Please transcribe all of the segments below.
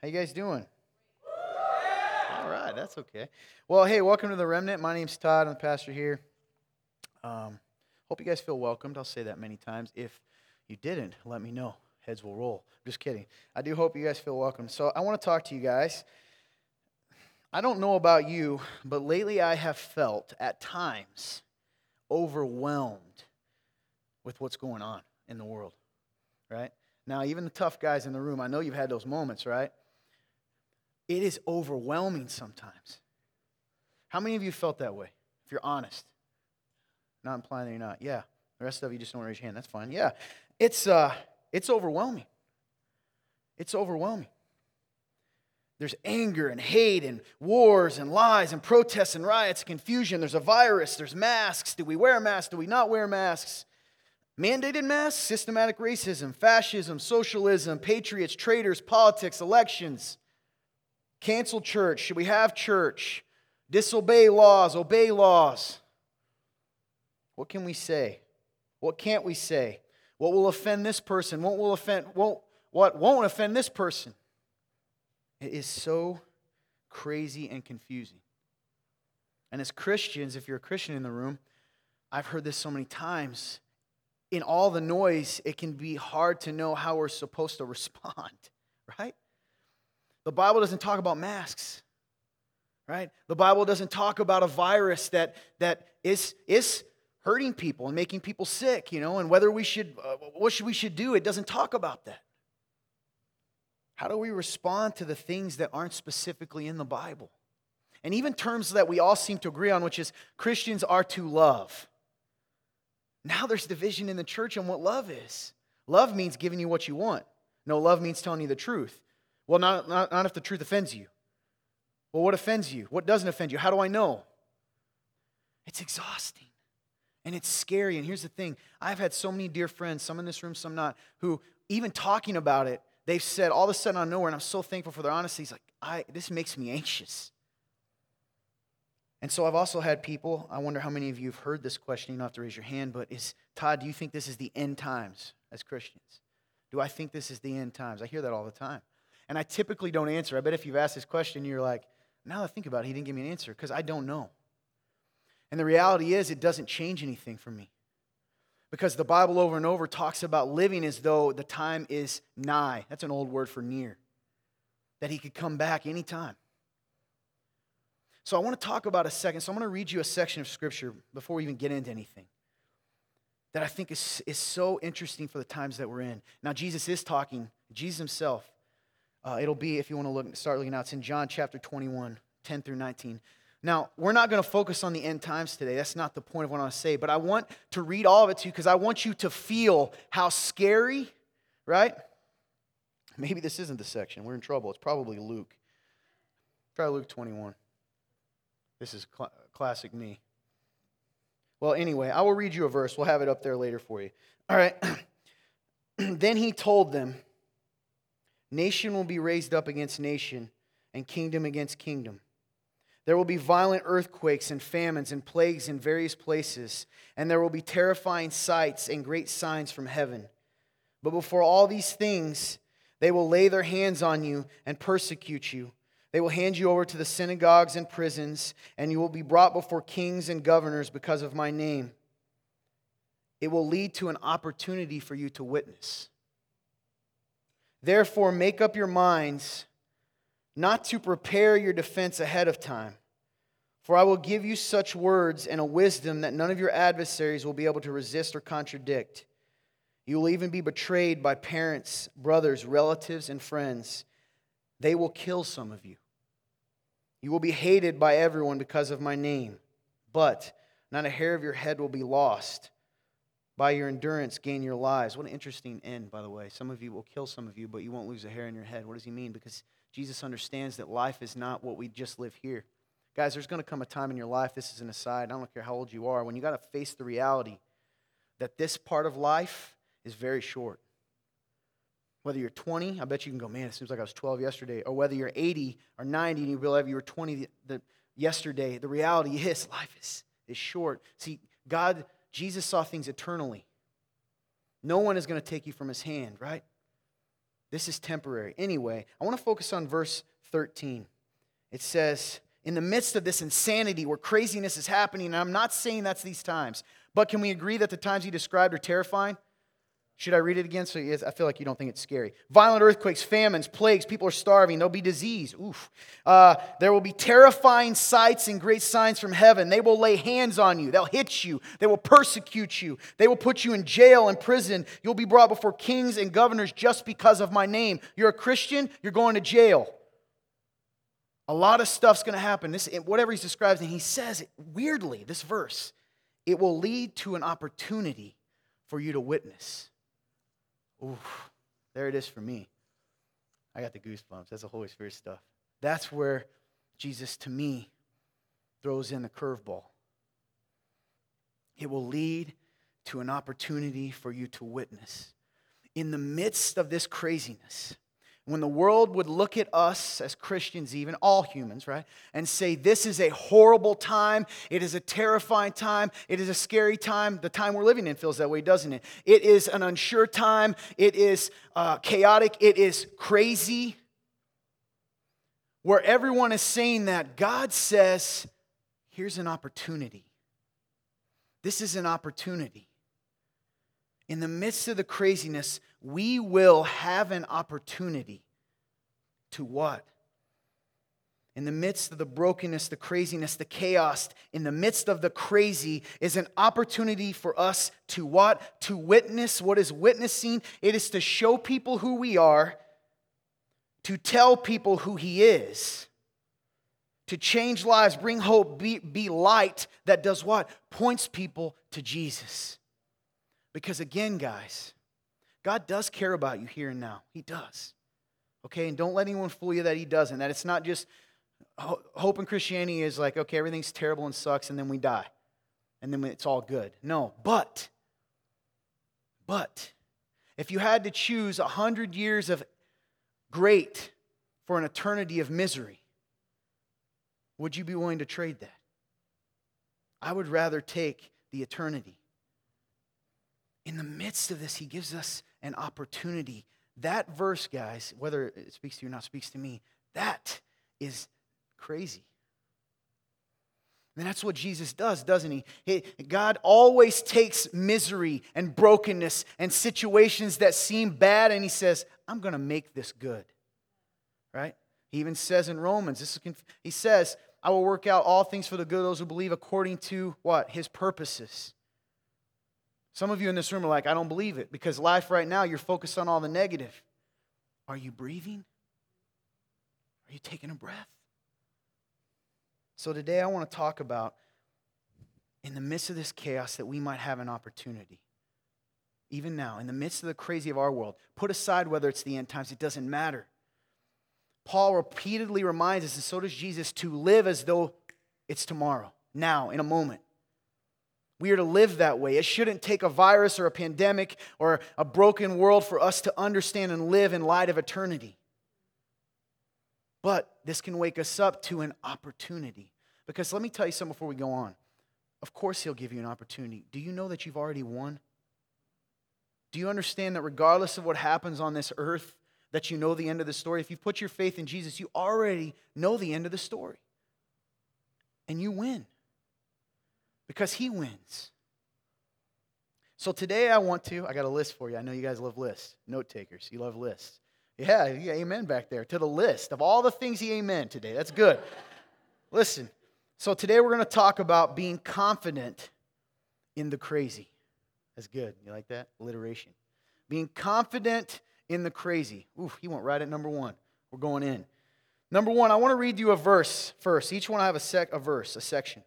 How you guys doing? All right, that's okay. Well, hey, welcome to the Remnant. My name's Todd. I'm the pastor here. Um, hope you guys feel welcomed. I'll say that many times. If you didn't, let me know. Heads will roll. Just kidding. I do hope you guys feel welcome. So I want to talk to you guys. I don't know about you, but lately I have felt at times overwhelmed with what's going on in the world, right? Now, even the tough guys in the room, I know you've had those moments, right? It is overwhelming sometimes. How many of you felt that way, if you're honest? Not implying that you're not. Yeah. The rest of you just don't raise your hand. That's fine. Yeah. It's, uh, it's overwhelming. It's overwhelming. There's anger and hate and wars and lies and protests and riots, confusion. There's a virus. There's masks. Do we wear masks? Do we not wear masks? Mandated masks, systematic racism, fascism, socialism, patriots, traitors, politics, elections. Cancel church. Should we have church? Disobey laws, obey laws. What can we say? What can't we say? What will offend this person? What will offend won't what won't offend this person? It is so crazy and confusing. And as Christians, if you're a Christian in the room, I've heard this so many times. In all the noise, it can be hard to know how we're supposed to respond, right? The Bible doesn't talk about masks, right? The Bible doesn't talk about a virus that, that is, is hurting people and making people sick, you know, and whether we should, uh, what should we should do. It doesn't talk about that. How do we respond to the things that aren't specifically in the Bible? And even terms that we all seem to agree on, which is Christians are to love. Now there's division in the church on what love is. Love means giving you what you want. No, love means telling you the truth. Well, not, not, not if the truth offends you. Well, what offends you? What doesn't offend you? How do I know? It's exhausting and it's scary. And here's the thing I've had so many dear friends, some in this room, some not, who even talking about it they've said all of a sudden out of nowhere, and I'm so thankful for their honesty. He's like, I, this makes me anxious. And so I've also had people, I wonder how many of you have heard this question. You don't have to raise your hand, but is Todd, do you think this is the end times as Christians? Do I think this is the end times? I hear that all the time. And I typically don't answer. I bet if you've asked this question, you're like, now that I think about it, he didn't give me an answer because I don't know. And the reality is, it doesn't change anything for me. Because the Bible over and over talks about living as though the time is nigh. That's an old word for near. That he could come back anytime. So I want to talk about a second. So I'm going to read you a section of scripture before we even get into anything that I think is, is so interesting for the times that we're in. Now, Jesus is talking, Jesus himself. Uh, it'll be, if you want to look, start looking out, it's in John chapter 21, 10 through 19. Now, we're not going to focus on the end times today. That's not the point of what I want to say. But I want to read all of it to you because I want you to feel how scary, right? Maybe this isn't the section. We're in trouble. It's probably Luke. Try Luke 21. This is cl- classic me. Well, anyway, I will read you a verse. We'll have it up there later for you. All right. then he told them, Nation will be raised up against nation, and kingdom against kingdom. There will be violent earthquakes and famines and plagues in various places, and there will be terrifying sights and great signs from heaven. But before all these things, they will lay their hands on you and persecute you. They will hand you over to the synagogues and prisons, and you will be brought before kings and governors because of my name. It will lead to an opportunity for you to witness. Therefore, make up your minds not to prepare your defense ahead of time. For I will give you such words and a wisdom that none of your adversaries will be able to resist or contradict. You will even be betrayed by parents, brothers, relatives, and friends. They will kill some of you. You will be hated by everyone because of my name, but not a hair of your head will be lost. By your endurance, gain your lives. What an interesting end, by the way. Some of you will kill some of you, but you won't lose a hair in your head. What does he mean? Because Jesus understands that life is not what we just live here. Guys, there's going to come a time in your life, this is an aside, I don't care how old you are, when you got to face the reality that this part of life is very short. Whether you're 20, I bet you can go, man, it seems like I was 12 yesterday. Or whether you're 80 or 90 and you realize you were 20 the, the, yesterday, the reality is life is, is short. See, God, Jesus saw things eternally. No one is going to take you from his hand, right? This is temporary. Anyway, I want to focus on verse 13. It says, in the midst of this insanity where craziness is happening, and I'm not saying that's these times, but can we agree that the times he described are terrifying? Should I read it again? So I feel like you don't think it's scary. Violent earthquakes, famines, plagues, people are starving, there'll be disease. Oof. Uh, there will be terrifying sights and great signs from heaven. They will lay hands on you, they'll hit you, they will persecute you, they will put you in jail and prison. You'll be brought before kings and governors just because of my name. You're a Christian, you're going to jail. A lot of stuff's going to happen. This, whatever he describes, and he says it weirdly, this verse, it will lead to an opportunity for you to witness. Oof, there it is for me. I got the goosebumps. That's the Holy Spirit stuff. That's where Jesus, to me, throws in the curveball. It will lead to an opportunity for you to witness. In the midst of this craziness, when the world would look at us as Christians, even all humans, right, and say, This is a horrible time, it is a terrifying time, it is a scary time. The time we're living in feels that way, doesn't it? It is an unsure time, it is uh, chaotic, it is crazy. Where everyone is saying that, God says, Here's an opportunity. This is an opportunity. In the midst of the craziness, we will have an opportunity to what? In the midst of the brokenness, the craziness, the chaos, in the midst of the crazy is an opportunity for us to what? To witness. What is witnessing? It is to show people who we are, to tell people who He is, to change lives, bring hope, be, be light that does what? Points people to Jesus. Because again, guys, God does care about you here and now. He does. Okay, and don't let anyone fool you that He doesn't. That it's not just hope in Christianity is like, okay, everything's terrible and sucks, and then we die. And then it's all good. No, but, but, if you had to choose a hundred years of great for an eternity of misery, would you be willing to trade that? I would rather take the eternity. In the midst of this, he gives us an opportunity. That verse, guys, whether it speaks to you or not, speaks to me. That is crazy. And that's what Jesus does, doesn't he? he? God always takes misery and brokenness and situations that seem bad and he says, I'm going to make this good. Right? He even says in Romans, this is, he says, I will work out all things for the good of those who believe according to what? His purposes. Some of you in this room are like, I don't believe it because life right now, you're focused on all the negative. Are you breathing? Are you taking a breath? So today I want to talk about in the midst of this chaos that we might have an opportunity. Even now, in the midst of the crazy of our world, put aside whether it's the end times, it doesn't matter. Paul repeatedly reminds us, and so does Jesus, to live as though it's tomorrow, now, in a moment. We are to live that way. It shouldn't take a virus or a pandemic or a broken world for us to understand and live in light of eternity. But this can wake us up to an opportunity. Because let me tell you something before we go on. Of course, He'll give you an opportunity. Do you know that you've already won? Do you understand that regardless of what happens on this earth, that you know the end of the story? If you put your faith in Jesus, you already know the end of the story. And you win because he wins. So today I want to, I got a list for you. I know you guys love lists. Note takers, you love lists. Yeah, yeah, amen back there to the list of all the things he amen today. That's good. Listen, so today we're going to talk about being confident in the crazy. That's good. You like that? Alliteration. Being confident in the crazy. Oof, he went right at number one. We're going in. Number one, I want to read you a verse first. Each one I have a sec a verse, a section.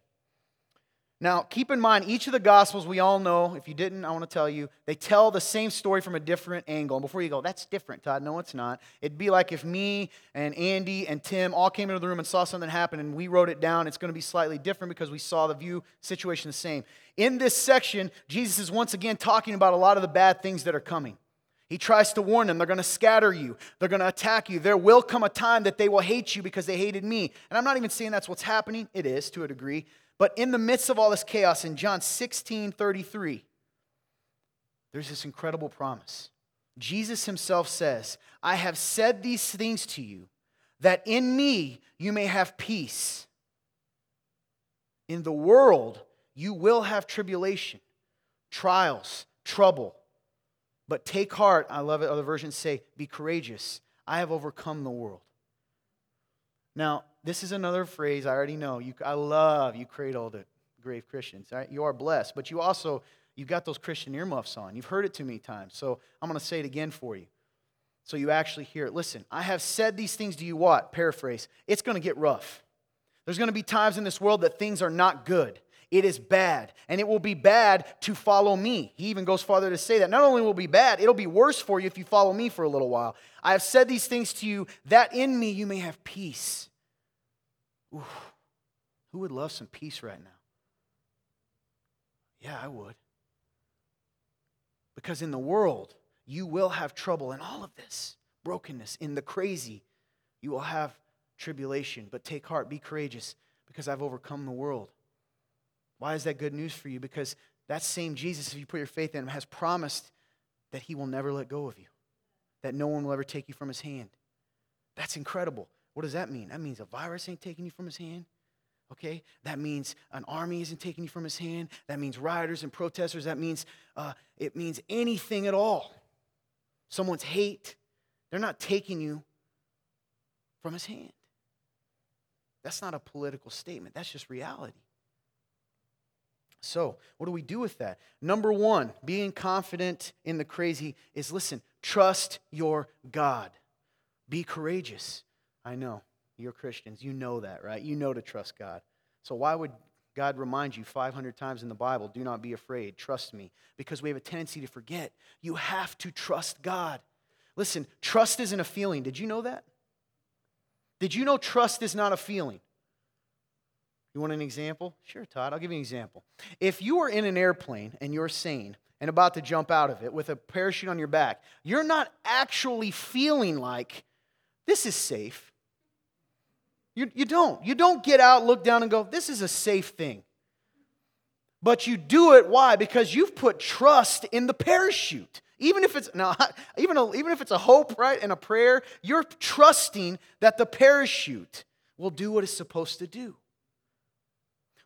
Now, keep in mind, each of the Gospels we all know, if you didn't, I want to tell you, they tell the same story from a different angle. And before you go, that's different, Todd. No, it's not. It'd be like if me and Andy and Tim all came into the room and saw something happen and we wrote it down. It's going to be slightly different because we saw the view situation the same. In this section, Jesus is once again talking about a lot of the bad things that are coming. He tries to warn them they're going to scatter you, they're going to attack you. There will come a time that they will hate you because they hated me. And I'm not even saying that's what's happening, it is to a degree. But in the midst of all this chaos, in John 16 33, there's this incredible promise. Jesus himself says, I have said these things to you, that in me you may have peace. In the world you will have tribulation, trials, trouble. But take heart, I love it, other versions say, be courageous. I have overcome the world. Now, this is another phrase I already know. You, I love you cradled it, grave Christians. Right? You are blessed, but you also you've got those Christian earmuffs on. You've heard it too many times, so I'm going to say it again for you, so you actually hear it. Listen, I have said these things to you. What? Paraphrase. It's going to get rough. There's going to be times in this world that things are not good. It is bad, and it will be bad to follow me. He even goes farther to say that. Not only will it be bad, it'll be worse for you if you follow me for a little while. I have said these things to you that in me you may have peace. Who would love some peace right now? Yeah, I would. Because in the world, you will have trouble in all of this brokenness, in the crazy. You will have tribulation, but take heart, be courageous, because I've overcome the world. Why is that good news for you? Because that same Jesus, if you put your faith in him, has promised that he will never let go of you, that no one will ever take you from his hand. That's incredible. What does that mean? That means a virus ain't taking you from his hand. Okay? That means an army isn't taking you from his hand. That means rioters and protesters. That means uh, it means anything at all. Someone's hate, they're not taking you from his hand. That's not a political statement, that's just reality. So, what do we do with that? Number one, being confident in the crazy is listen, trust your God. Be courageous. I know you're Christians. You know that, right? You know to trust God. So, why would God remind you 500 times in the Bible, do not be afraid, trust me? Because we have a tendency to forget. You have to trust God. Listen, trust isn't a feeling. Did you know that? Did you know trust is not a feeling? You want an example? Sure, Todd. I'll give you an example. If you are in an airplane and you're sane and about to jump out of it with a parachute on your back, you're not actually feeling like this is safe. You, you don't. You don't get out, look down, and go, this is a safe thing. But you do it, why? Because you've put trust in the parachute. Even if it's now, even, a, even if it's a hope, right, and a prayer, you're trusting that the parachute will do what it's supposed to do.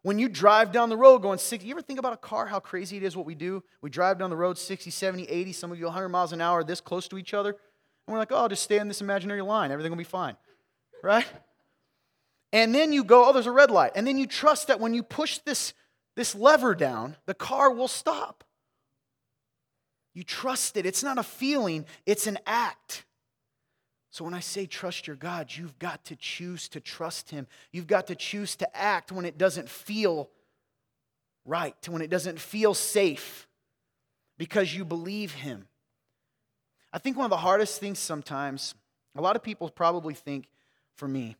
When you drive down the road going 60, you ever think about a car, how crazy it is what we do? We drive down the road 60, 70, 80, some of you 100 miles an hour, this close to each other. And we're like, oh, just stay on this imaginary line. Everything will be fine. Right? And then you go, oh, there's a red light. And then you trust that when you push this, this lever down, the car will stop. You trust it. It's not a feeling, it's an act. So when I say trust your God, you've got to choose to trust Him. You've got to choose to act when it doesn't feel right, when it doesn't feel safe, because you believe Him. I think one of the hardest things sometimes, a lot of people probably think, for me,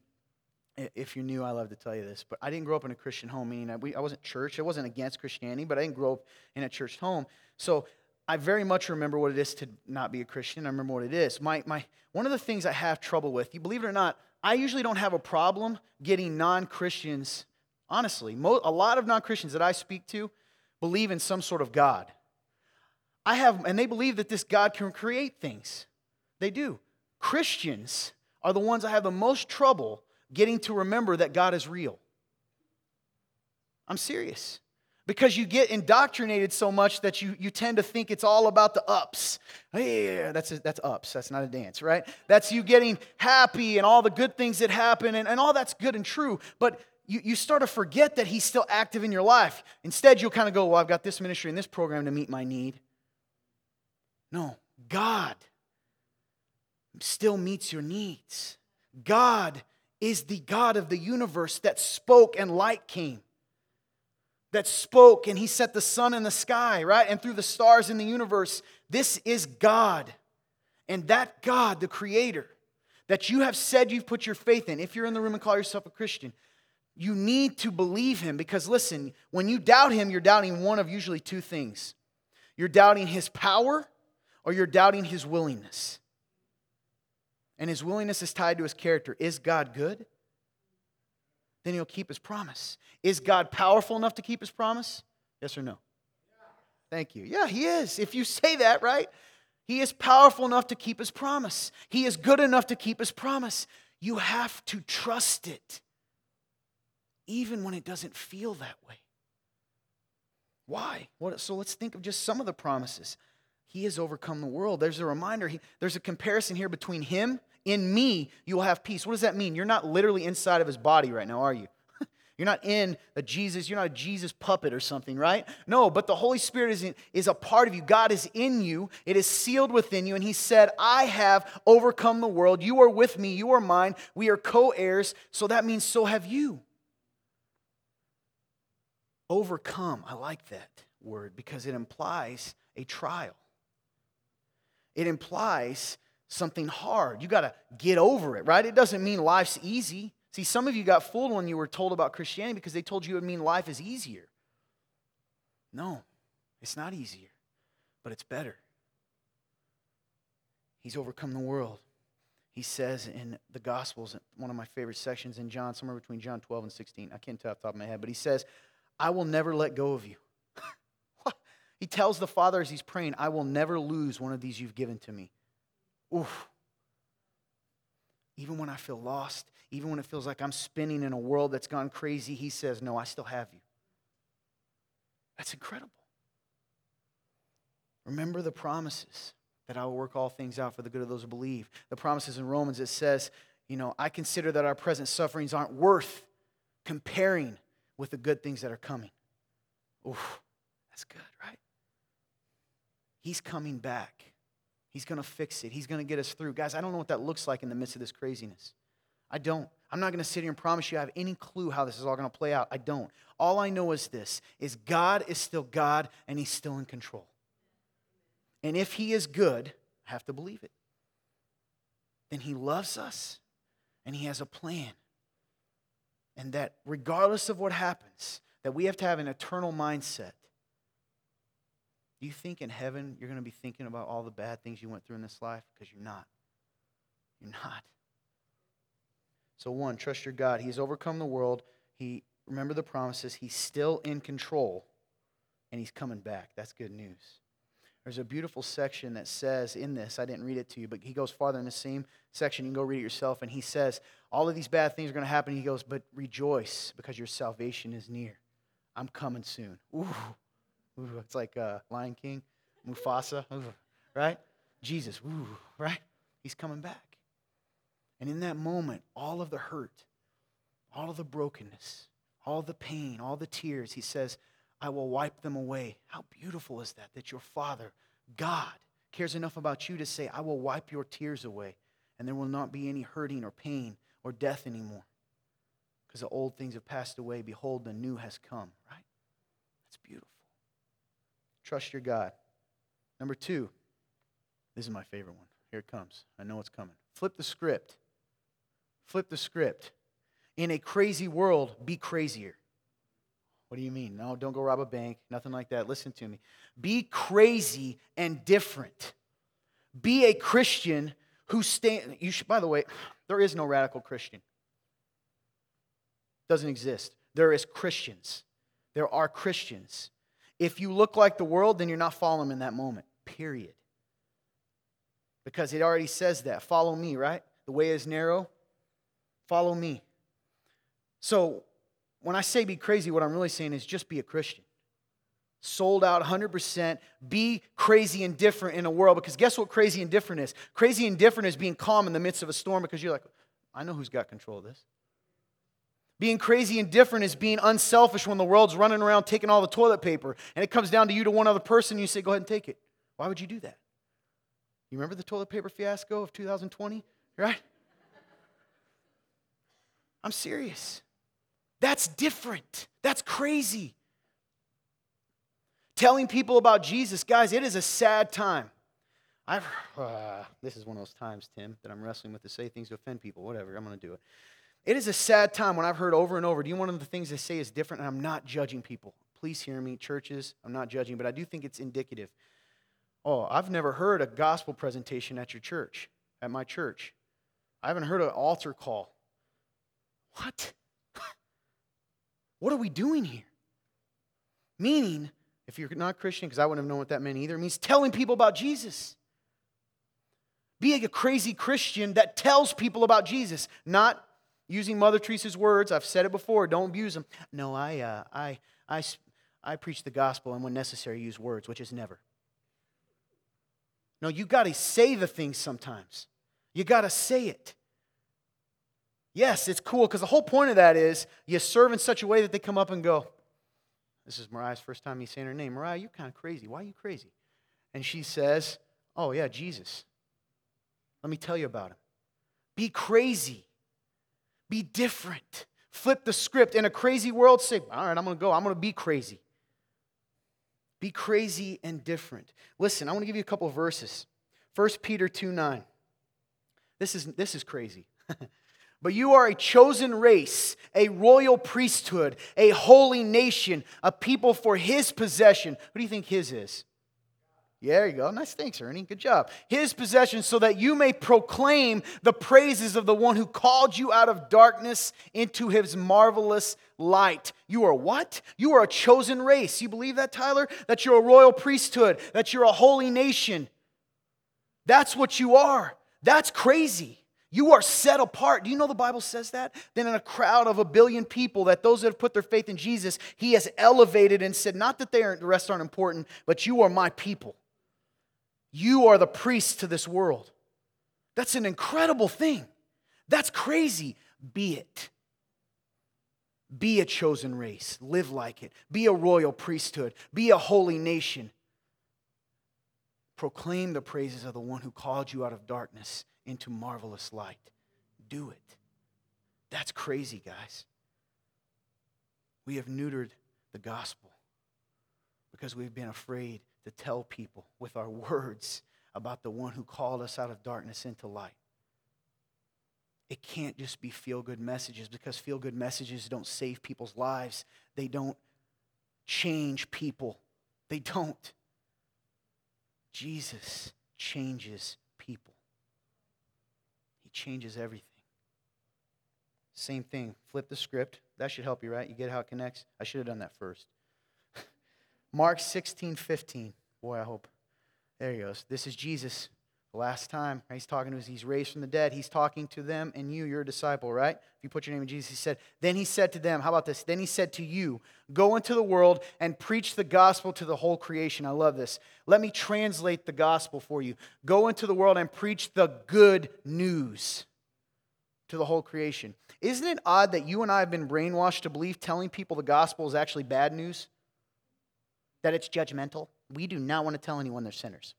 if you're new, I love to tell you this, but I didn't grow up in a Christian home. Meaning, I wasn't church. I wasn't against Christianity, but I didn't grow up in a church home. So I very much remember what it is to not be a Christian. I remember what it is. My, my, one of the things I have trouble with, you believe it or not, I usually don't have a problem getting non Christians, honestly, mo- a lot of non Christians that I speak to believe in some sort of God. I have, and they believe that this God can create things. They do. Christians are the ones I have the most trouble getting to remember that God is real. I'm serious because you get indoctrinated so much that you, you tend to think it's all about the ups. Yeah, that's, that's ups. That's not a dance, right? That's you getting happy and all the good things that happen, and, and all that's good and true. But you, you start to forget that He's still active in your life. Instead, you'll kind of go, Well, I've got this ministry and this program to meet my need. No, God still meets your needs. God is the God of the universe that spoke and light came that spoke and he set the sun in the sky, right? And through the stars in the universe. This is God. And that God, the creator, that you have said you've put your faith in, if you're in the room and call yourself a Christian, you need to believe him because listen, when you doubt him, you're doubting one of usually two things. You're doubting his power or you're doubting his willingness. And his willingness is tied to his character. Is God good? then he'll keep his promise. Is God powerful enough to keep his promise? Yes or no? Thank you. Yeah, he is. If you say that, right? He is powerful enough to keep his promise. He is good enough to keep his promise. You have to trust it, even when it doesn't feel that way. Why? What, so let's think of just some of the promises. He has overcome the world. There's a reminder, he, there's a comparison here between him. In me, you will have peace. What does that mean? You're not literally inside of his body right now, are you? You're not in a Jesus, you're not a Jesus puppet or something, right? No, but the Holy Spirit is, in, is a part of you. God is in you, it is sealed within you. And He said, I have overcome the world. You are with me, you are mine. We are co heirs. So that means so have you. Overcome, I like that word because it implies a trial. It implies something hard. You got to get over it, right? It doesn't mean life's easy. See, some of you got fooled when you were told about Christianity because they told you it would mean life is easier. No, it's not easier, but it's better. He's overcome the world. He says in the Gospels, one of my favorite sections in John, somewhere between John 12 and 16. I can't tell off the top of my head, but he says, I will never let go of you. he tells the Father as he's praying, I will never lose one of these you've given to me. Oof. Even when I feel lost, even when it feels like I'm spinning in a world that's gone crazy, he says, No, I still have you. That's incredible. Remember the promises that I will work all things out for the good of those who believe. The promises in Romans, it says, you know, I consider that our present sufferings aren't worth comparing with the good things that are coming. Oof, that's good, right? He's coming back. He's going to fix it. He's going to get us through. Guys, I don't know what that looks like in the midst of this craziness. I don't. I'm not going to sit here and promise you I have any clue how this is all going to play out. I don't. All I know is this is God is still God and he's still in control. And if he is good, I have to believe it. Then he loves us and he has a plan. And that regardless of what happens, that we have to have an eternal mindset do you think in heaven you're going to be thinking about all the bad things you went through in this life? Because you're not. You're not. So, one, trust your God. He's overcome the world. He remember the promises. He's still in control, and he's coming back. That's good news. There's a beautiful section that says in this, I didn't read it to you, but he goes farther in the same section. You can go read it yourself. And he says, All of these bad things are going to happen. He goes, But rejoice because your salvation is near. I'm coming soon. Ooh, Ooh, it's like uh, Lion King, Mufasa, Ooh, right? Jesus, Ooh, right? He's coming back. And in that moment, all of the hurt, all of the brokenness, all the pain, all the tears, he says, I will wipe them away. How beautiful is that? That your Father, God, cares enough about you to say, I will wipe your tears away, and there will not be any hurting or pain or death anymore. Because the old things have passed away. Behold, the new has come. Trust your God. Number two, this is my favorite one. Here it comes. I know it's coming. Flip the script. Flip the script. In a crazy world, be crazier. What do you mean? No, don't go rob a bank. Nothing like that. Listen to me. Be crazy and different. Be a Christian who stand. You should, by the way, there is no radical Christian. Doesn't exist. There is Christians. There are Christians. If you look like the world, then you're not following in that moment, period. Because it already says that. Follow me, right? The way is narrow. Follow me. So when I say be crazy, what I'm really saying is just be a Christian. Sold out 100%. Be crazy and different in a world. Because guess what crazy and different is? Crazy and different is being calm in the midst of a storm because you're like, I know who's got control of this. Being crazy and different is being unselfish when the world's running around taking all the toilet paper and it comes down to you to one other person, you say, go ahead and take it. Why would you do that? You remember the toilet paper fiasco of 2020? Right? I'm serious. That's different. That's crazy. Telling people about Jesus, guys, it is a sad time. I've, uh, this is one of those times, Tim, that I'm wrestling with to say things to offend people. Whatever, I'm going to do it. It is a sad time when I've heard over and over, do you know one of the things they say is different? And I'm not judging people. Please hear me, churches. I'm not judging, but I do think it's indicative. Oh, I've never heard a gospel presentation at your church, at my church. I haven't heard an altar call. What? what are we doing here? Meaning, if you're not Christian, because I wouldn't have known what that meant either, it means telling people about Jesus. Being a crazy Christian that tells people about Jesus, not using Mother Teresa's words. I've said it before, don't abuse them. No, I, uh, I, I, I preach the gospel and when necessary use words, which is never. No, you got to say the things sometimes. You got to say it. Yes, it's cool because the whole point of that is you serve in such a way that they come up and go, This is Mariah's first time me saying her name. Mariah, you're kind of crazy. Why are you crazy? And she says, Oh, yeah, Jesus. Let me tell you about him. Be crazy. Be different. Flip the script. In a crazy world, say, All right, I'm going to go. I'm going to be crazy. Be crazy and different. Listen, I want to give you a couple verses. 1 Peter 2 9. This is, this is crazy. But you are a chosen race, a royal priesthood, a holy nation, a people for his possession. Who do you think his is? Yeah, there you go. Nice. Thanks, Ernie. Good job. His possession, so that you may proclaim the praises of the one who called you out of darkness into his marvelous light. You are what? You are a chosen race. You believe that, Tyler? That you're a royal priesthood, that you're a holy nation. That's what you are. That's crazy. You are set apart. Do you know the Bible says that? Then in a crowd of a billion people, that those that have put their faith in Jesus, he has elevated and said, not that they aren't, the rest aren't important, but you are my people. You are the priest to this world. That's an incredible thing. That's crazy. Be it. Be a chosen race. Live like it. Be a royal priesthood. Be a holy nation. Proclaim the praises of the one who called you out of darkness into marvelous light. Do it. That's crazy, guys. We have neutered the gospel because we've been afraid to tell people with our words about the one who called us out of darkness into light. It can't just be feel good messages because feel good messages don't save people's lives. They don't change people. They don't. Jesus changes people He changes everything. Same thing. Flip the script. That should help you, right? You get how it connects? I should have done that first. Mark 16, 15. Boy, I hope. There he goes. This is Jesus. The last time he's talking to us, he's raised from the dead. He's talking to them and you, you're a disciple, right? If you put your name in Jesus, he said, Then he said to them, How about this? Then he said to you, Go into the world and preach the gospel to the whole creation. I love this. Let me translate the gospel for you. Go into the world and preach the good news to the whole creation. Isn't it odd that you and I have been brainwashed to believe telling people the gospel is actually bad news? That it's judgmental? We do not want to tell anyone they're sinners.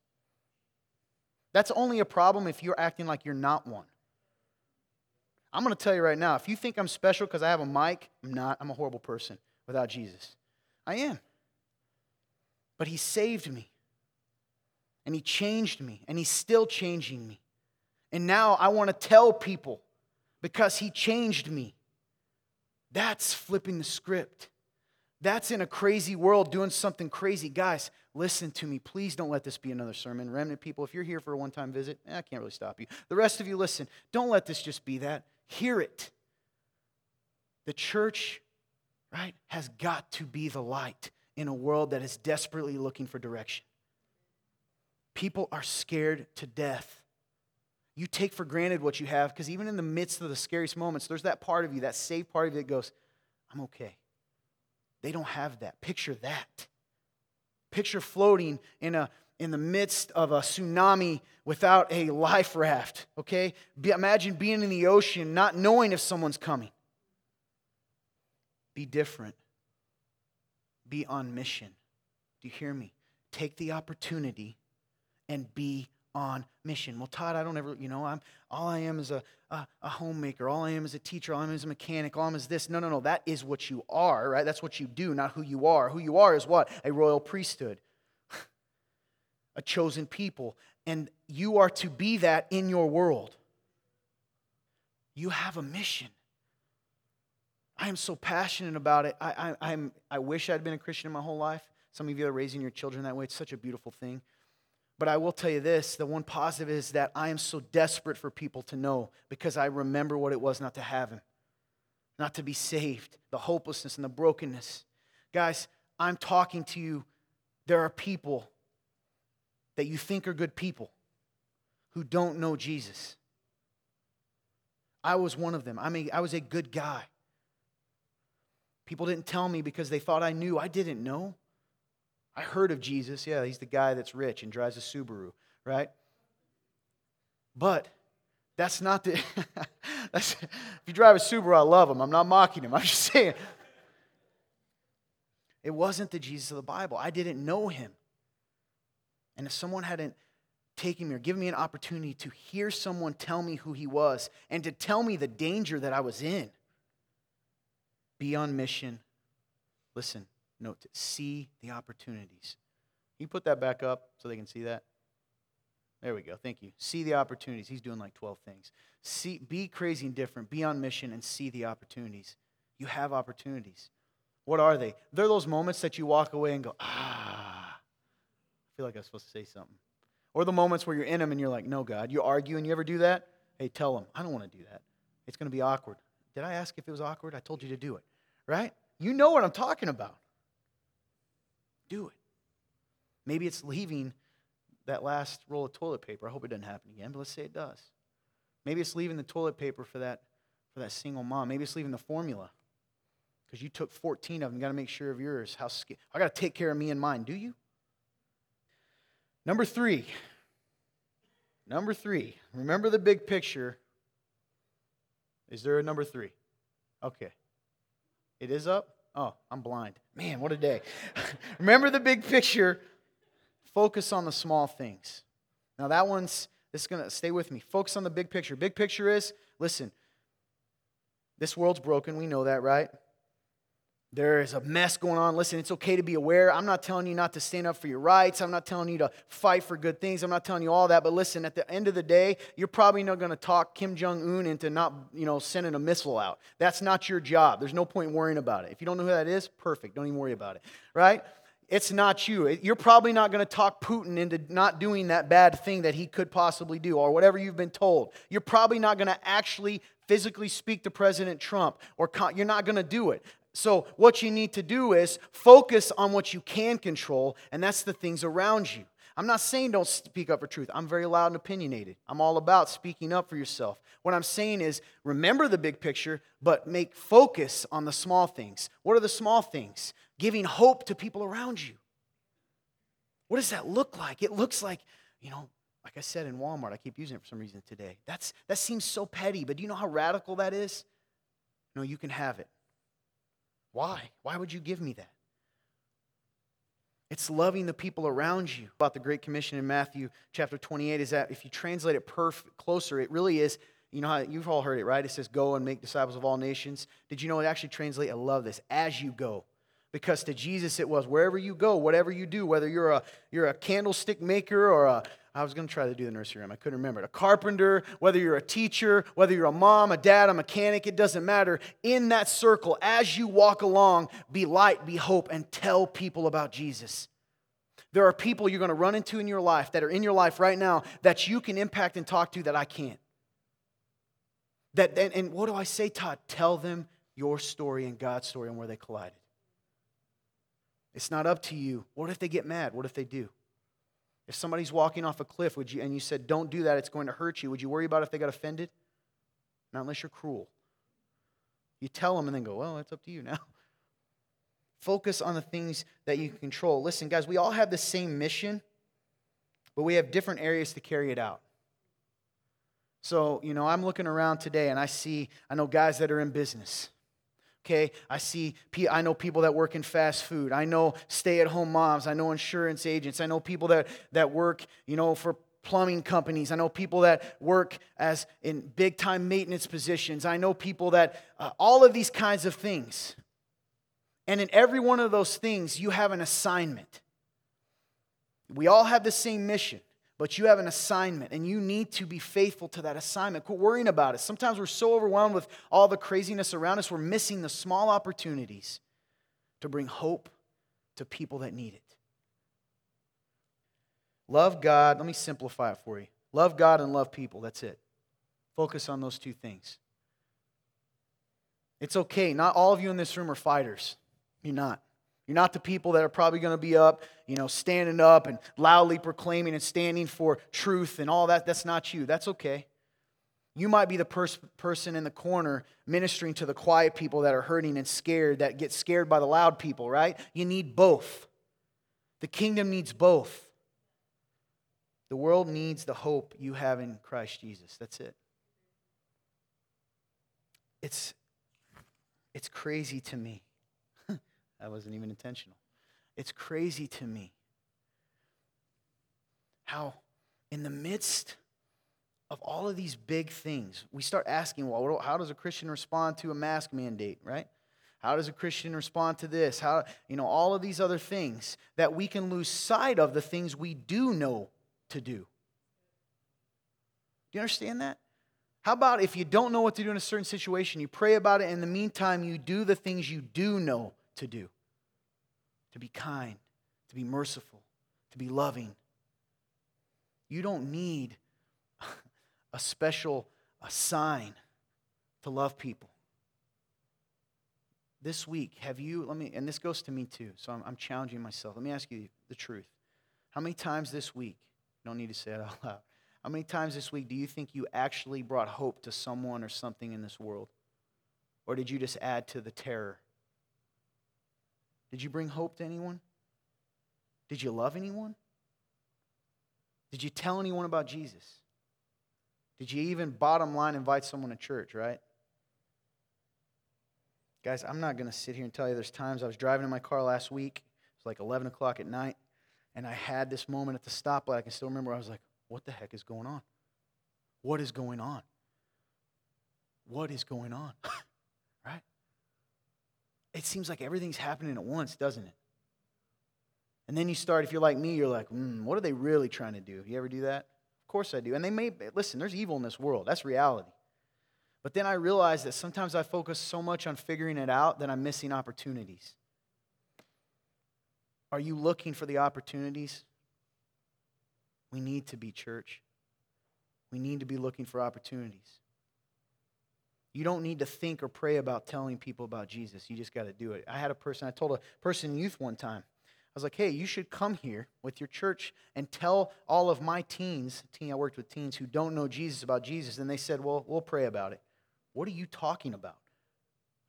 That's only a problem if you're acting like you're not one. I'm going to tell you right now if you think I'm special because I have a mic, I'm not. I'm a horrible person without Jesus. I am. But He saved me, and He changed me, and He's still changing me. And now I want to tell people because He changed me. That's flipping the script. That's in a crazy world doing something crazy. Guys, listen to me. Please don't let this be another sermon. Remnant people, if you're here for a one time visit, eh, I can't really stop you. The rest of you, listen. Don't let this just be that. Hear it. The church, right, has got to be the light in a world that is desperately looking for direction. People are scared to death. You take for granted what you have because even in the midst of the scariest moments, there's that part of you, that safe part of you that goes, I'm okay. They don't have that. Picture that. Picture floating in, a, in the midst of a tsunami without a life raft, okay? Be, imagine being in the ocean not knowing if someone's coming. Be different. Be on mission. Do you hear me? Take the opportunity and be on mission. Well, Todd, I don't ever, you know, I'm all I am is a, a, a, homemaker. All I am is a teacher. All I am is a mechanic. All I am is this. No, no, no. That is what you are, right? That's what you do, not who you are. Who you are is what? A royal priesthood, a chosen people. And you are to be that in your world. You have a mission. I am so passionate about it. I, I, I'm, I wish I'd been a Christian my whole life. Some of you are raising your children that way. It's such a beautiful thing. But I will tell you this the one positive is that I am so desperate for people to know because I remember what it was not to have Him, not to be saved, the hopelessness and the brokenness. Guys, I'm talking to you. There are people that you think are good people who don't know Jesus. I was one of them. I mean, I was a good guy. People didn't tell me because they thought I knew. I didn't know. I heard of Jesus. Yeah, he's the guy that's rich and drives a Subaru, right? But that's not the. that's, if you drive a Subaru, I love him. I'm not mocking him. I'm just saying. It wasn't the Jesus of the Bible. I didn't know him. And if someone hadn't taken me or given me an opportunity to hear someone tell me who he was and to tell me the danger that I was in, be on mission. Listen, note, see the opportunities. Can you put that back up so they can see that? There we go. Thank you. See the opportunities. He's doing like 12 things. See, be crazy and different. Be on mission and see the opportunities. You have opportunities. What are they? They're those moments that you walk away and go, ah, I feel like I was supposed to say something. Or the moments where you're in them and you're like, no, God. You argue and you ever do that? Hey, tell them, I don't want to do that. It's going to be awkward. Did I ask if it was awkward? I told you to do it, right? You know what I'm talking about. Do it. Maybe it's leaving that last roll of toilet paper. I hope it doesn't happen again, but let's say it does. Maybe it's leaving the toilet paper for that for that single mom. Maybe it's leaving the formula because you took 14 of them. You got to make sure of yours. How I got to take care of me and mine. Do you? Number three. Number three. Remember the big picture. Is there a number three? Okay. It is up? Oh, I'm blind. Man, what a day. Remember the big picture. Focus on the small things. Now, that one's, this is going to stay with me. Focus on the big picture. Big picture is listen, this world's broken. We know that, right? There is a mess going on. Listen, it's okay to be aware. I'm not telling you not to stand up for your rights. I'm not telling you to fight for good things. I'm not telling you all that. But listen, at the end of the day, you're probably not going to talk Kim Jong Un into not, you know, sending a missile out. That's not your job. There's no point worrying about it. If you don't know who that is, perfect. Don't even worry about it. Right? It's not you. You're probably not going to talk Putin into not doing that bad thing that he could possibly do or whatever you've been told. You're probably not going to actually physically speak to President Trump or you're not going to do it. So, what you need to do is focus on what you can control, and that's the things around you. I'm not saying don't speak up for truth. I'm very loud and opinionated. I'm all about speaking up for yourself. What I'm saying is remember the big picture, but make focus on the small things. What are the small things? Giving hope to people around you. What does that look like? It looks like, you know, like I said in Walmart, I keep using it for some reason today. That's, that seems so petty, but do you know how radical that is? No, you can have it. Why? Why would you give me that? It's loving the people around you. About the Great Commission in Matthew chapter 28 is that if you translate it perf- closer, it really is, you know how you've all heard it, right? It says, Go and make disciples of all nations. Did you know it actually translate? I love this. As you go. Because to Jesus it was wherever you go, whatever you do, whether you're a you're a candlestick maker or a, I was going to try to do the nursery rhyme. I couldn't remember it. A carpenter, whether you're a teacher, whether you're a mom, a dad, a mechanic, it doesn't matter. In that circle, as you walk along, be light, be hope, and tell people about Jesus. There are people you're going to run into in your life that are in your life right now that you can impact and talk to that I can't. That, and, and what do I say, Todd? Tell them your story and God's story and where they collided. It's not up to you. What if they get mad? What if they do? If somebody's walking off a cliff would you, and you said, don't do that, it's going to hurt you, would you worry about if they got offended? Not unless you're cruel. You tell them and then go, well, it's up to you now. Focus on the things that you control. Listen, guys, we all have the same mission, but we have different areas to carry it out. So, you know, I'm looking around today and I see, I know guys that are in business okay i see i know people that work in fast food. I know stay-at-home moms. I know insurance agents. I know people that, that work you know for plumbing companies. I know people that work as in big time maintenance positions. I know people that uh, all of these kinds of things. And in every one of those things you have an assignment. We all have the same mission but you have an assignment and you need to be faithful to that assignment. Quit worrying about it. Sometimes we're so overwhelmed with all the craziness around us, we're missing the small opportunities to bring hope to people that need it. Love God. Let me simplify it for you. Love God and love people. That's it. Focus on those two things. It's okay. Not all of you in this room are fighters. You're not. You're not the people that are probably going to be up, you know, standing up and loudly proclaiming and standing for truth and all that. That's not you. That's okay. You might be the pers- person in the corner ministering to the quiet people that are hurting and scared, that get scared by the loud people, right? You need both. The kingdom needs both. The world needs the hope you have in Christ Jesus. That's it. It's, it's crazy to me that wasn't even intentional. It's crazy to me how, in the midst of all of these big things, we start asking, well, how does a Christian respond to a mask mandate, right? How does a Christian respond to this? How, you know, all of these other things that we can lose sight of the things we do know to do. Do you understand that? How about if you don't know what to do in a certain situation, you pray about it, in the meantime, you do the things you do know to do to be kind, to be merciful, to be loving. You don't need a special a sign to love people. This week, have you, let me, and this goes to me too, so I'm, I'm challenging myself. Let me ask you the truth. How many times this week, don't need to say it out loud, how many times this week do you think you actually brought hope to someone or something in this world? Or did you just add to the terror? Did you bring hope to anyone? Did you love anyone? Did you tell anyone about Jesus? Did you even, bottom line, invite someone to church, right? Guys, I'm not going to sit here and tell you there's times I was driving in my car last week. It was like 11 o'clock at night. And I had this moment at the stoplight. I can still remember. I was like, what the heck is going on? What is going on? What is going on? It seems like everything's happening at once, doesn't it? And then you start, if you're like me, you're like, mm, what are they really trying to do? You ever do that? Of course I do. And they may, listen, there's evil in this world. That's reality. But then I realize that sometimes I focus so much on figuring it out that I'm missing opportunities. Are you looking for the opportunities? We need to be church. We need to be looking for opportunities. You don't need to think or pray about telling people about Jesus. You just got to do it. I had a person, I told a person in youth one time, I was like, hey, you should come here with your church and tell all of my teens, teen I worked with teens who don't know Jesus about Jesus. And they said, well, we'll pray about it. What are you talking about?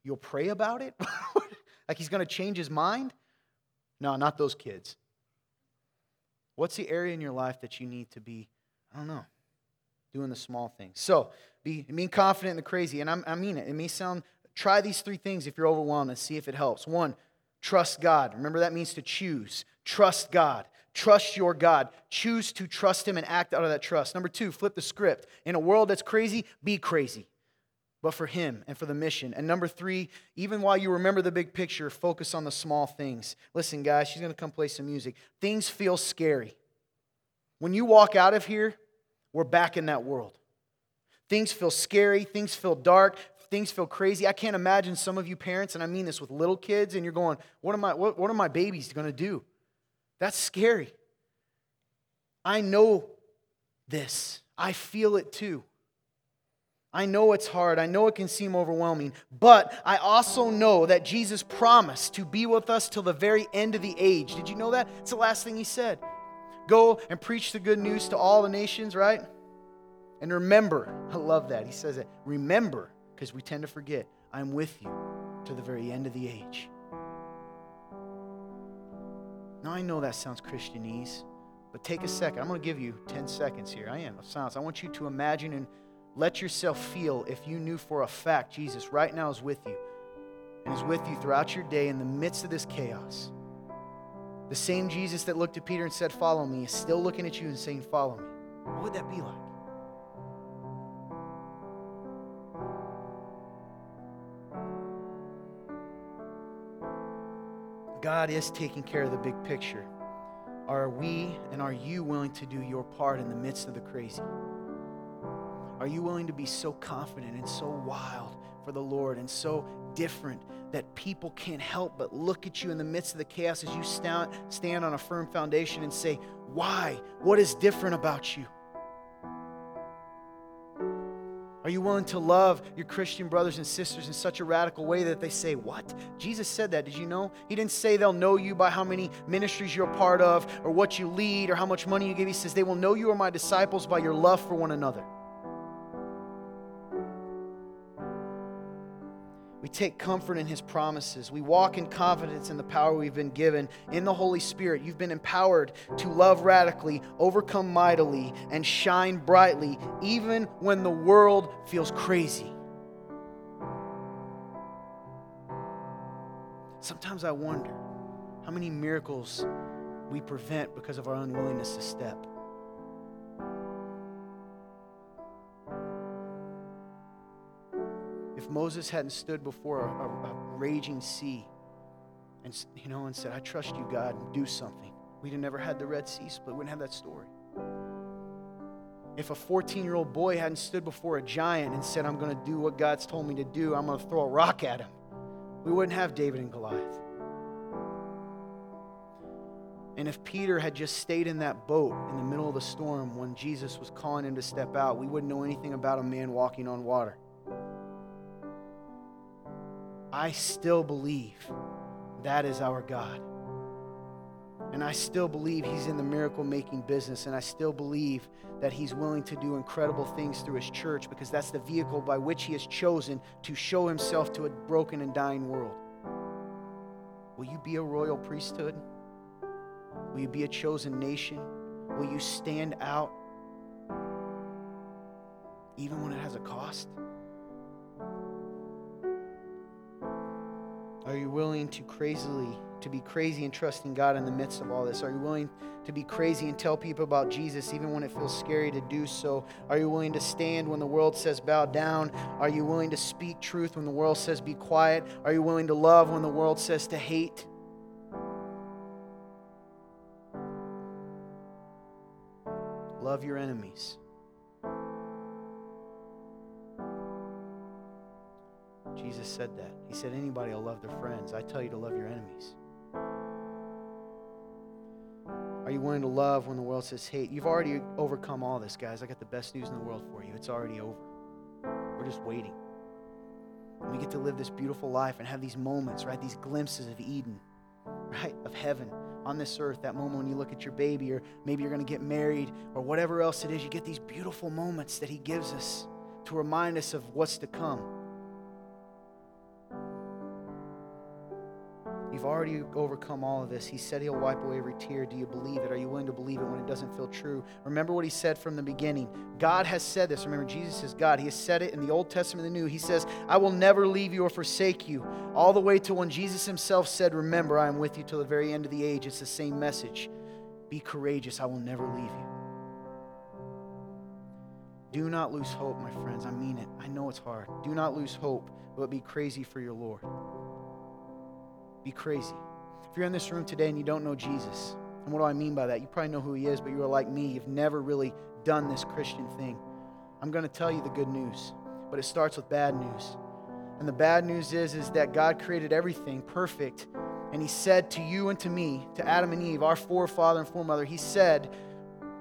You'll pray about it? like he's going to change his mind? No, not those kids. What's the area in your life that you need to be, I don't know, doing the small things? So, be, being confident in the crazy. And I'm, i mean it. It may sound, try these three things if you're overwhelmed and see if it helps. One, trust God. Remember, that means to choose. Trust God. Trust your God. Choose to trust Him and act out of that trust. Number two, flip the script. In a world that's crazy, be crazy, but for Him and for the mission. And number three, even while you remember the big picture, focus on the small things. Listen, guys, she's going to come play some music. Things feel scary. When you walk out of here, we're back in that world. Things feel scary, things feel dark, things feel crazy. I can't imagine some of you parents, and I mean this with little kids, and you're going, What am I, what, what are my babies going to do? That's scary. I know this, I feel it too. I know it's hard. I know it can seem overwhelming. But I also know that Jesus promised to be with us till the very end of the age. Did you know that? It's the last thing he said. Go and preach the good news to all the nations, right? And remember, I love that. He says it. Remember, because we tend to forget, I'm with you to the very end of the age. Now, I know that sounds Christianese, but take a second. I'm going to give you 10 seconds here. I am of silence. I want you to imagine and let yourself feel if you knew for a fact Jesus right now is with you and is with you throughout your day in the midst of this chaos. The same Jesus that looked at Peter and said, Follow me, is still looking at you and saying, Follow me. What would that be like? God is taking care of the big picture. Are we and are you willing to do your part in the midst of the crazy? Are you willing to be so confident and so wild for the Lord and so different that people can't help but look at you in the midst of the chaos as you stand, stand on a firm foundation and say, Why? What is different about you? Are you willing to love your Christian brothers and sisters in such a radical way that they say, What? Jesus said that. Did you know? He didn't say they'll know you by how many ministries you're a part of or what you lead or how much money you give. He says, They will know you are my disciples by your love for one another. We take comfort in His promises. We walk in confidence in the power we've been given in the Holy Spirit. You've been empowered to love radically, overcome mightily, and shine brightly, even when the world feels crazy. Sometimes I wonder how many miracles we prevent because of our unwillingness to step. If Moses hadn't stood before a, a, a, raging sea and, you know, and said, I trust you, God, and do something, we'd have never had the Red Sea split. We wouldn't have that story. If a 14 year old boy hadn't stood before a giant and said, I'm going to do what God's told me to do, I'm going to throw a rock at him, we wouldn't have David and Goliath. And if Peter had just stayed in that boat in the middle of the storm when Jesus was calling him to step out, we wouldn't know anything about a man walking on water. I still believe that is our God. And I still believe He's in the miracle making business. And I still believe that He's willing to do incredible things through His church because that's the vehicle by which He has chosen to show Himself to a broken and dying world. Will you be a royal priesthood? Will you be a chosen nation? Will you stand out even when it has a cost? Are you willing to crazily to be crazy and trusting God in the midst of all this? Are you willing to be crazy and tell people about Jesus even when it feels scary to do so? Are you willing to stand when the world says bow down? Are you willing to speak truth when the world says be quiet? Are you willing to love when the world says to hate? Love your enemies. Jesus said that. He said, Anybody will love their friends. I tell you to love your enemies. Are you willing to love when the world says hate? You've already overcome all this, guys. I got the best news in the world for you. It's already over. We're just waiting. And we get to live this beautiful life and have these moments, right? These glimpses of Eden, right? Of heaven on this earth. That moment when you look at your baby, or maybe you're going to get married, or whatever else it is. You get these beautiful moments that He gives us to remind us of what's to come. You've already overcome all of this. He said he'll wipe away every tear. Do you believe it? Are you willing to believe it when it doesn't feel true? Remember what he said from the beginning. God has said this. Remember, Jesus is God. He has said it in the Old Testament and the New. He says, I will never leave you or forsake you. All the way to when Jesus himself said, Remember, I am with you till the very end of the age. It's the same message. Be courageous. I will never leave you. Do not lose hope, my friends. I mean it. I know it's hard. Do not lose hope, but be crazy for your Lord be crazy. If you're in this room today and you don't know Jesus, and what do I mean by that? You probably know who he is, but you're like me. You've never really done this Christian thing. I'm going to tell you the good news, but it starts with bad news. And the bad news is, is that God created everything perfect. And he said to you and to me, to Adam and Eve, our forefather and foremother, he said,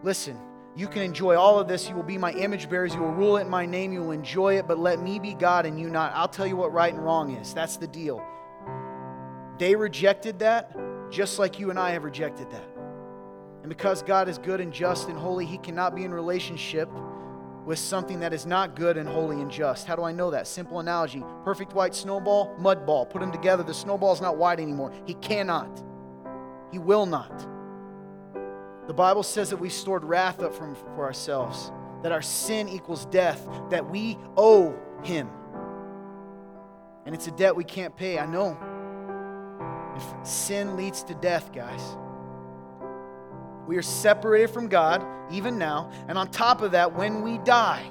Listen, you can enjoy all of this. You will be my image bearers. You will rule it in my name. You will enjoy it, but let me be God and you not. I'll tell you what right and wrong is. That's the deal. They rejected that just like you and I have rejected that. And because God is good and just and holy, He cannot be in relationship with something that is not good and holy and just. How do I know that? Simple analogy perfect white snowball, mud ball. Put them together. The snowball is not white anymore. He cannot. He will not. The Bible says that we stored wrath up from, for ourselves, that our sin equals death, that we owe Him. And it's a debt we can't pay. I know. If sin leads to death, guys, we are separated from God even now. And on top of that, when we die,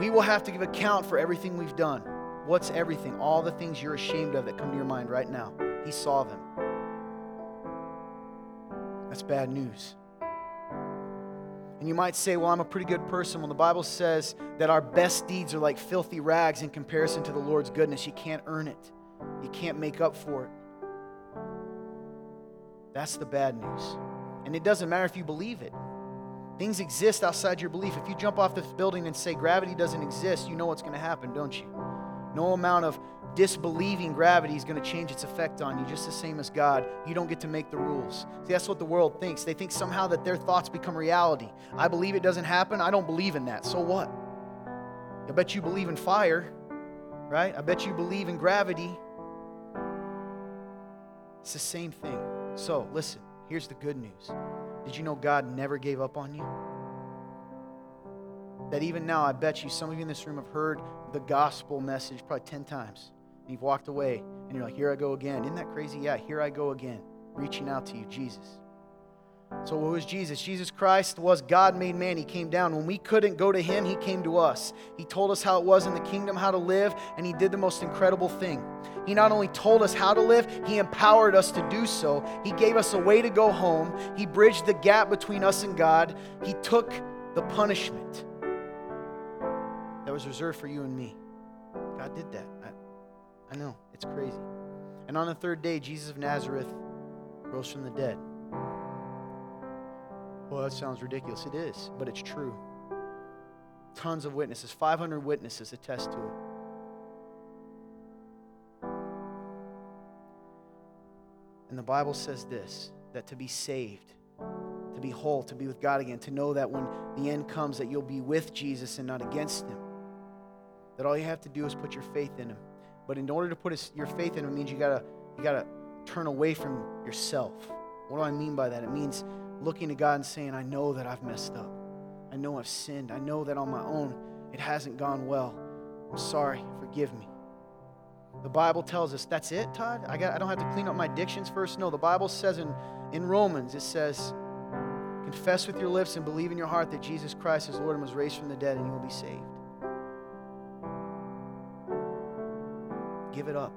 we will have to give account for everything we've done. What's everything? All the things you're ashamed of that come to your mind right now. He saw them. That's bad news. And you might say, well, I'm a pretty good person. Well, the Bible says that our best deeds are like filthy rags in comparison to the Lord's goodness. You can't earn it. You can't make up for it. That's the bad news. And it doesn't matter if you believe it. Things exist outside your belief. If you jump off this building and say gravity doesn't exist, you know what's going to happen, don't you? No amount of disbelieving gravity is going to change its effect on you, just the same as God. You don't get to make the rules. See, that's what the world thinks. They think somehow that their thoughts become reality. I believe it doesn't happen. I don't believe in that. So what? I bet you believe in fire, right? I bet you believe in gravity. It's the same thing. So, listen, here's the good news. Did you know God never gave up on you? That even now, I bet you some of you in this room have heard the gospel message probably 10 times. And you've walked away and you're like, here I go again. Isn't that crazy? Yeah, here I go again, reaching out to you, Jesus. So, who is Jesus? Jesus Christ was God made man. He came down. When we couldn't go to him, he came to us. He told us how it was in the kingdom, how to live, and he did the most incredible thing. He not only told us how to live, he empowered us to do so. He gave us a way to go home. He bridged the gap between us and God. He took the punishment that was reserved for you and me. God did that. I, I know, it's crazy. And on the third day, Jesus of Nazareth rose from the dead. Well, that sounds ridiculous. It is, but it's true. Tons of witnesses, 500 witnesses attest to it. And the Bible says this that to be saved, to be whole, to be with God again, to know that when the end comes that you'll be with Jesus and not against him. That all you have to do is put your faith in him. But in order to put his, your faith in him means you gotta you gotta turn away from yourself. What do I mean by that? It means looking to God and saying, I know that I've messed up. I know I've sinned. I know that on my own it hasn't gone well. I'm sorry. Forgive me. The Bible tells us that's it, Todd? I, got, I don't have to clean up my addictions first? No, the Bible says in, in Romans, it says, confess with your lips and believe in your heart that Jesus Christ is Lord and was raised from the dead, and you will be saved. Give it up.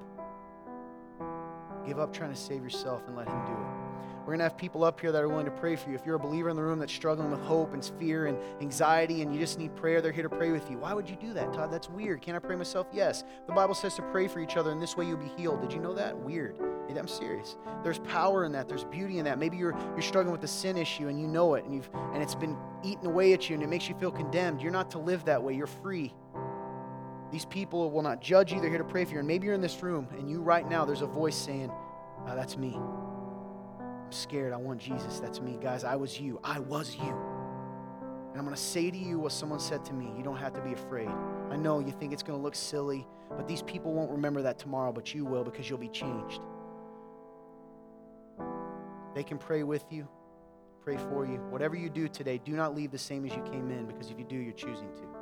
Give up trying to save yourself and let Him do it. We're going to have people up here that are willing to pray for you. If you're a believer in the room that's struggling with hope and fear and anxiety and you just need prayer, they're here to pray with you. Why would you do that, Todd? That's weird. Can I pray myself? Yes. The Bible says to pray for each other, and this way you'll be healed. Did you know that? Weird. I'm serious. There's power in that. There's beauty in that. Maybe you're you're struggling with a sin issue and you know it and you've and it's been eating away at you and it makes you feel condemned. You're not to live that way. You're free. These people will not judge you. They're here to pray for you. And maybe you're in this room and you right now, there's a voice saying, oh, That's me. I'm scared. I want Jesus. That's me. Guys, I was you. I was you. And I'm going to say to you what someone said to me. You don't have to be afraid. I know you think it's going to look silly, but these people won't remember that tomorrow, but you will because you'll be changed. They can pray with you, pray for you. Whatever you do today, do not leave the same as you came in because if you do, you're choosing to.